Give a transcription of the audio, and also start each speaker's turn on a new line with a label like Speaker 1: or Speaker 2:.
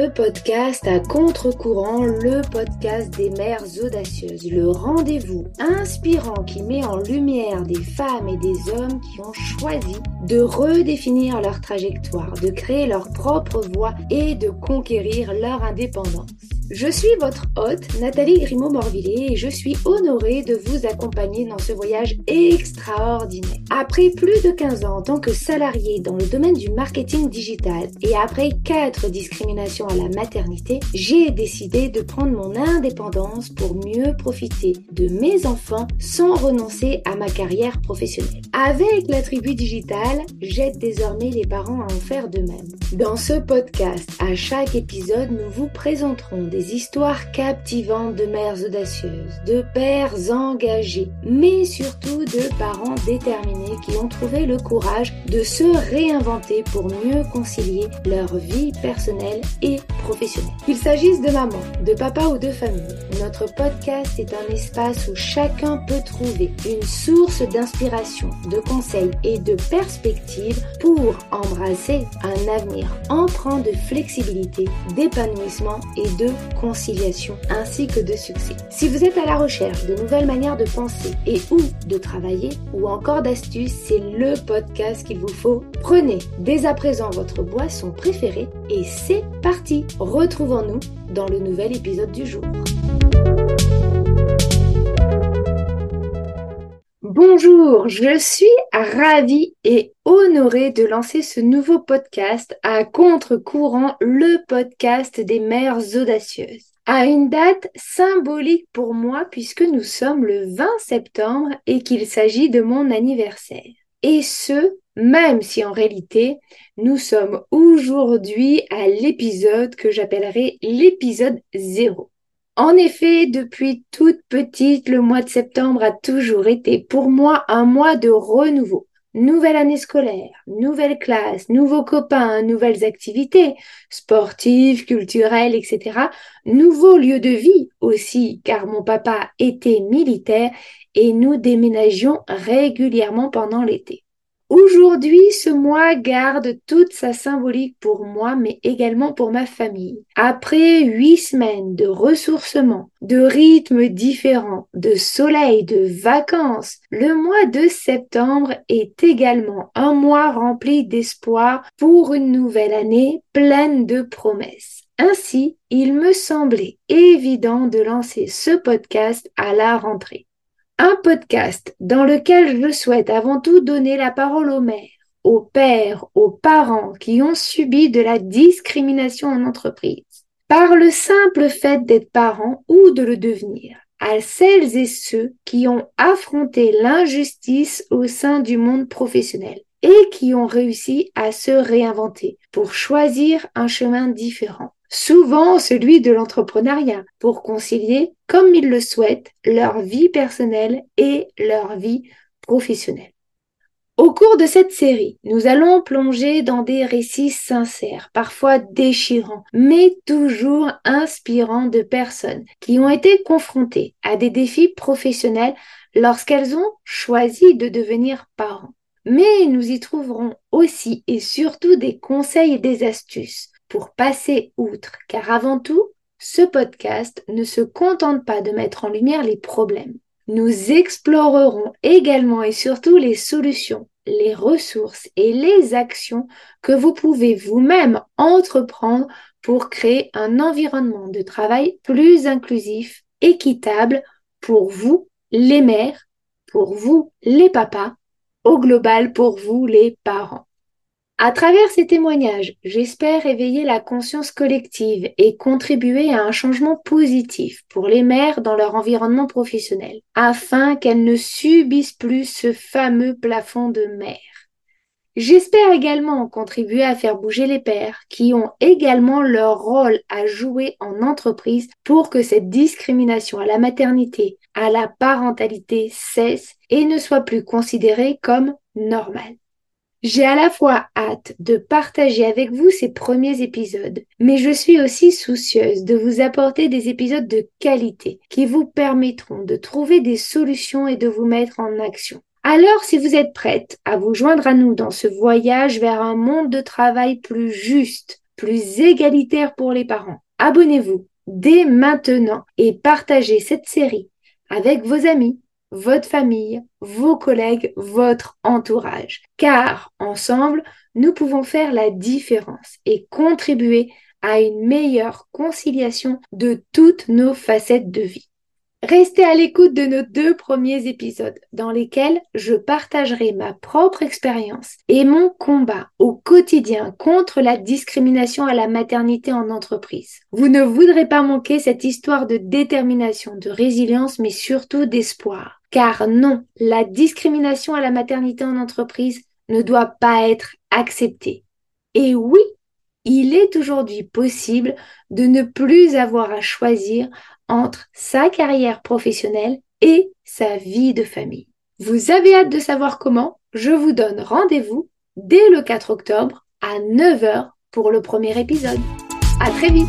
Speaker 1: Le podcast à contre-courant, le podcast des mères audacieuses, le rendez-vous inspirant qui met en lumière des femmes et des hommes qui ont choisi de redéfinir leur trajectoire, de créer leur propre voie et de conquérir leur indépendance. Je suis votre hôte, Nathalie Grimaud-Morvillet, et je suis honorée de vous accompagner dans ce voyage extraordinaire. Après plus de 15 ans en tant que salariée dans le domaine du marketing digital et après 4 discriminations à la maternité, j'ai décidé de prendre mon indépendance pour mieux profiter de mes enfants sans renoncer à ma carrière professionnelle. Avec la tribu digitale, j'aide désormais les parents à en faire de même. Dans ce podcast, à chaque épisode, nous vous présenterons des histoires captivantes de mères audacieuses, de pères engagés, mais surtout de parents déterminés qui ont trouvé le courage de se réinventer pour mieux concilier leur vie personnelle et professionnelle. Qu'il s'agisse de maman, de papa ou de famille, notre podcast est un espace où chacun peut trouver une source d'inspiration, de conseils et de perspectives pour embrasser un avenir empreint de flexibilité, d'épanouissement et de conciliation ainsi que de succès. Si vous êtes à la recherche de nouvelles manières de penser et ou de travailler ou encore d'astuces, c'est le podcast qu'il vous faut. Prenez dès à présent votre boisson préférée et c'est parti. Retrouvons-nous dans le nouvel épisode du jour. Bonjour, je suis ravie et honorée de lancer ce nouveau podcast à contre-courant, le podcast des mères audacieuses. À une date symbolique pour moi puisque nous sommes le 20 septembre et qu'il s'agit de mon anniversaire. Et ce, même si en réalité, nous sommes aujourd'hui à l'épisode que j'appellerai l'épisode 0. En effet, depuis toute petite, le mois de septembre a toujours été pour moi un mois de renouveau. Nouvelle année scolaire, nouvelle classe, nouveaux copains, nouvelles activités sportives, culturelles, etc. Nouveau lieu de vie aussi, car mon papa était militaire et nous déménagions régulièrement pendant l'été. Aujourd'hui, ce mois garde toute sa symbolique pour moi, mais également pour ma famille. Après huit semaines de ressourcement, de rythmes différents, de soleil, de vacances, le mois de septembre est également un mois rempli d'espoir pour une nouvelle année pleine de promesses. Ainsi, il me semblait évident de lancer ce podcast à la rentrée un podcast dans lequel je souhaite avant tout donner la parole aux mères, aux pères, aux parents qui ont subi de la discrimination en entreprise, par le simple fait d'être parents ou de le devenir, à celles et ceux qui ont affronté l'injustice au sein du monde professionnel et qui ont réussi à se réinventer pour choisir un chemin différent souvent celui de l'entrepreneuriat, pour concilier, comme ils le souhaitent, leur vie personnelle et leur vie professionnelle. Au cours de cette série, nous allons plonger dans des récits sincères, parfois déchirants, mais toujours inspirants de personnes qui ont été confrontées à des défis professionnels lorsqu'elles ont choisi de devenir parents. Mais nous y trouverons aussi et surtout des conseils et des astuces pour passer outre, car avant tout, ce podcast ne se contente pas de mettre en lumière les problèmes. Nous explorerons également et surtout les solutions, les ressources et les actions que vous pouvez vous-même entreprendre pour créer un environnement de travail plus inclusif, équitable pour vous, les mères, pour vous, les papas, au global pour vous, les parents. À travers ces témoignages, j'espère éveiller la conscience collective et contribuer à un changement positif pour les mères dans leur environnement professionnel, afin qu'elles ne subissent plus ce fameux plafond de mère. J'espère également contribuer à faire bouger les pères qui ont également leur rôle à jouer en entreprise pour que cette discrimination à la maternité, à la parentalité cesse et ne soit plus considérée comme normale. J'ai à la fois hâte de partager avec vous ces premiers épisodes, mais je suis aussi soucieuse de vous apporter des épisodes de qualité qui vous permettront de trouver des solutions et de vous mettre en action. Alors, si vous êtes prête à vous joindre à nous dans ce voyage vers un monde de travail plus juste, plus égalitaire pour les parents. Abonnez-vous dès maintenant et partagez cette série avec vos amis, votre famille, vos collègues, votre entourage. Car ensemble, nous pouvons faire la différence et contribuer à une meilleure conciliation de toutes nos facettes de vie. Restez à l'écoute de nos deux premiers épisodes dans lesquels je partagerai ma propre expérience et mon combat au quotidien contre la discrimination à la maternité en entreprise. Vous ne voudrez pas manquer cette histoire de détermination, de résilience, mais surtout d'espoir. Car non, la discrimination à la maternité en entreprise ne doit pas être acceptée. Et oui, il est aujourd'hui possible de ne plus avoir à choisir entre sa carrière professionnelle et sa vie de famille. Vous avez hâte de savoir comment? Je vous donne rendez-vous dès le 4 octobre à 9h pour le premier épisode. À très vite